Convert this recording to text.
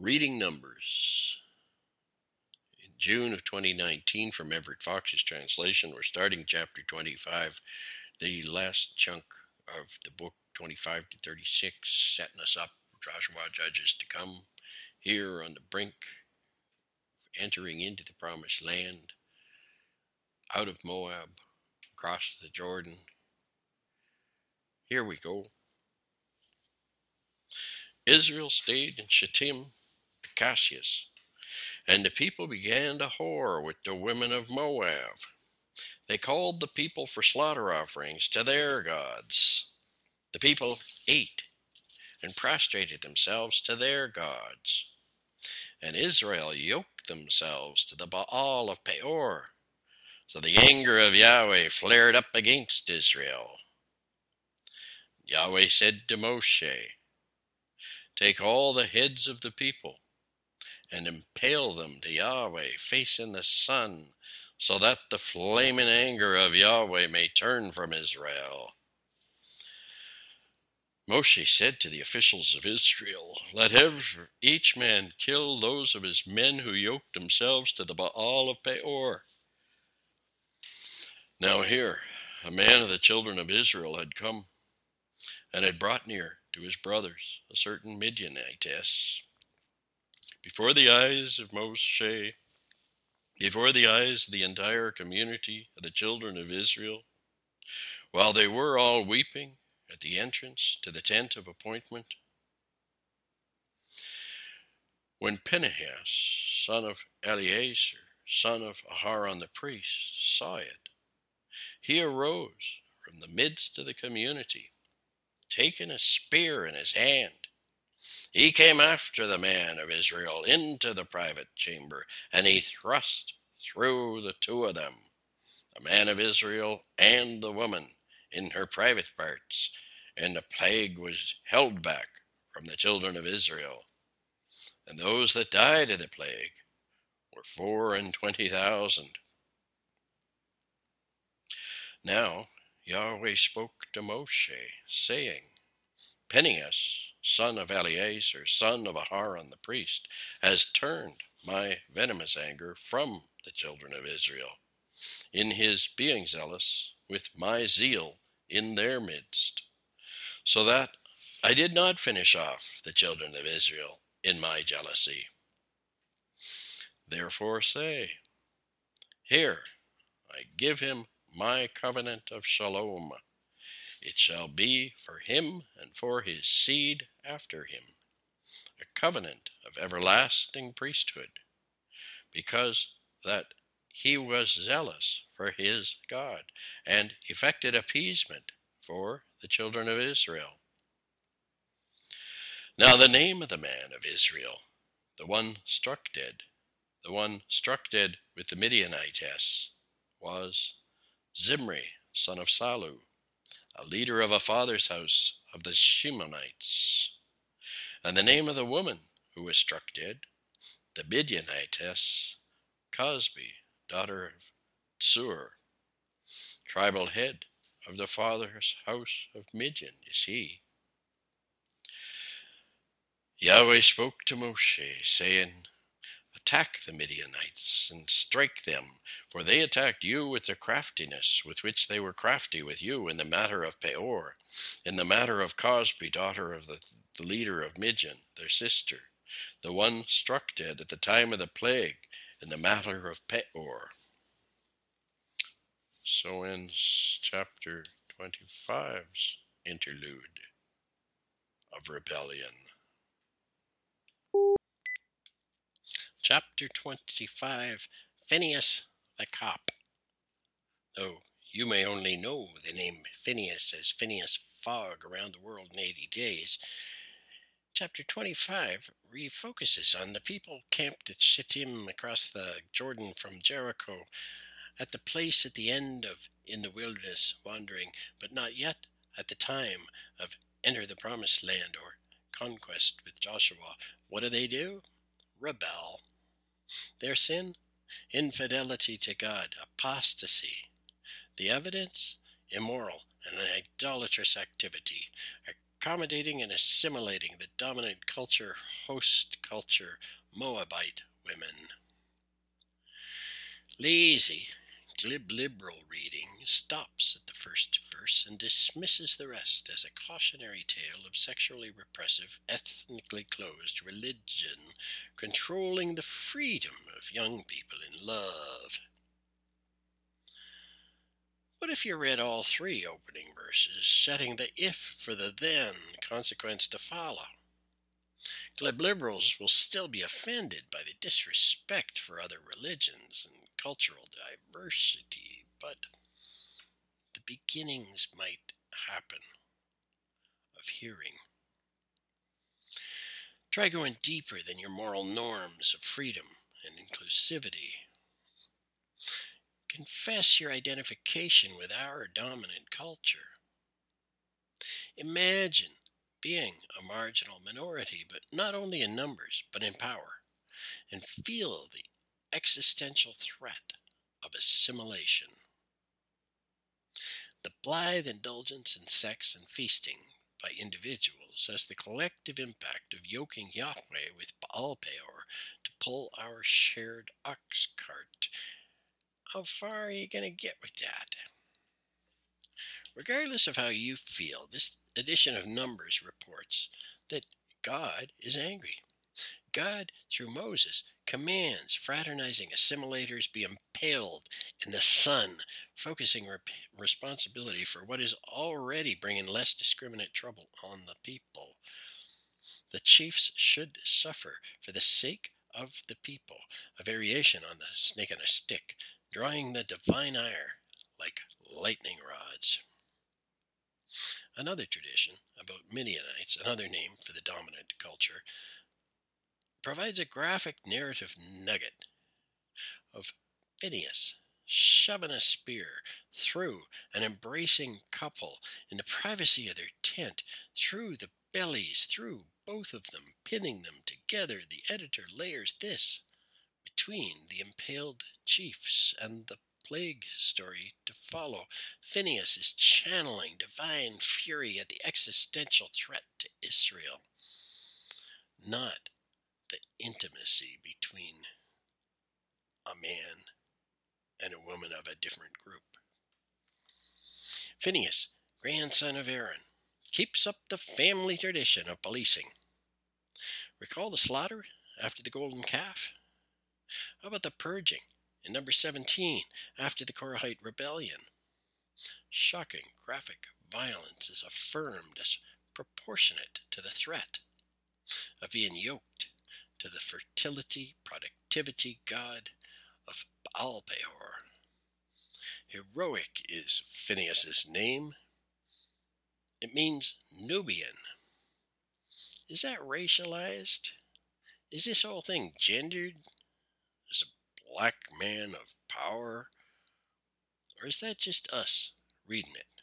Reading Numbers. In June of 2019, from Everett Fox's translation, we're starting chapter 25, the last chunk of the book 25 to 36, setting us up for Joshua Judges to come here on the brink, of entering into the promised land, out of Moab, across the Jordan. Here we go. Israel stayed in Shittim Cassius. And the people began to whore with the women of Moab. They called the people for slaughter offerings to their gods. The people ate and prostrated themselves to their gods. And Israel yoked themselves to the Baal of Peor. So the anger of Yahweh flared up against Israel. Yahweh said to Moshe, Take all the heads of the people and impale them to Yahweh facing the sun, so that the flaming anger of Yahweh may turn from Israel. Moshe said to the officials of Israel, Let each man kill those of his men who yoked themselves to the Baal of Peor. Now here, a man of the children of Israel had come, and had brought near to his brothers a certain Midianitess before the eyes of Moshe, before the eyes of the entire community of the children of Israel, while they were all weeping at the entrance to the tent of appointment. When Phinehas, son of Eleazar, son of Aharon the priest, saw it, he arose from the midst of the community, taking a spear in his hand he came after the man of Israel into the private chamber, and he thrust through the two of them, the man of Israel and the woman, in her private parts, and the plague was held back from the children of Israel. And those that died of the plague were four and twenty thousand. Now Yahweh spoke to Moshe, saying, Phinehas, son of Eleazar, son of Aharon the priest, has turned my venomous anger from the children of Israel, in his being zealous with my zeal in their midst, so that I did not finish off the children of Israel in my jealousy. Therefore say, Here I give him my covenant of shalom it shall be for him and for his seed after him, a covenant of everlasting priesthood, because that he was zealous for his God and effected appeasement for the children of Israel. Now the name of the man of Israel, the one struck dead, the one struck dead with the Midianites, was Zimri, son of Salu a leader of a father's house of the Shimonites. And the name of the woman who was struck dead, the Midianitess, Cosbi, daughter of Tsur, tribal head of the father's house of Midian is he. Yahweh spoke to Moshe, saying, attack the Midianites and strike them, for they attacked you with the craftiness with which they were crafty with you in the matter of Peor, in the matter of Cosbi, daughter of the, the leader of Midian, their sister, the one struck dead at the time of the plague, in the matter of Peor. So ends chapter 25's interlude of rebellion. Chapter 25 Phineas the Cop. Though you may only know the name Phineas as Phineas Fogg around the world in 80 days, Chapter 25 refocuses on the people camped at Shittim across the Jordan from Jericho, at the place at the end of in the wilderness wandering, but not yet at the time of enter the promised land or conquest with Joshua. What do they do? Rebel. Their sin? Infidelity to God, apostasy. The evidence? Immoral and an idolatrous activity, accommodating and assimilating the dominant culture, host culture, Moabite women. Lazy, glib liberal reading stops at the first verse and dismisses the rest as a cautionary tale of sexually repressive, ethnically closed religion controlling the freedom of young people in love. What if you read all three opening verses, setting the if for the then consequence to follow? Glib liberals will still be offended by the disrespect for other religions and cultural diversity, but the beginnings might happen of hearing. Try going deeper than your moral norms of freedom and inclusivity. Confess your identification with our dominant culture. Imagine being a marginal minority, but not only in numbers, but in power, and feel the existential threat of assimilation. The blithe indulgence in sex and feasting by individuals has the collective impact of yoking Yahweh with Baal Peor to pull our shared ox cart. How far are you going to get with that? Regardless of how you feel, this edition of Numbers reports that God is angry. God, through Moses, commands fraternizing assimilators be impaled in the sun, focusing rep- responsibility for what is already bringing less discriminate trouble on the people. The chiefs should suffer for the sake of the people, a variation on the snake on a stick, drawing the divine ire like lightning rods. Another tradition about Midianites, another name for the dominant culture, provides a graphic narrative nugget of Phineas shoving a spear through an embracing couple in the privacy of their tent, through the bellies, through both of them, pinning them together. The editor layers this between the impaled chiefs and the plague story to follow. Phineas is channeling divine fury at the existential threat to Israel, not the intimacy between a man and a woman of a different group. Phineas, grandson of Aaron, keeps up the family tradition of policing. Recall the slaughter after the golden calf? How about the purging in number 17 after the Korahite rebellion? Shocking graphic violence is affirmed as proportionate to the threat of being yoked to the fertility, productivity god of Baal Peor. Heroic is Phineas's name. It means Nubian. Is that racialized? Is this whole thing gendered? Is a black man of power? Or is that just us reading it?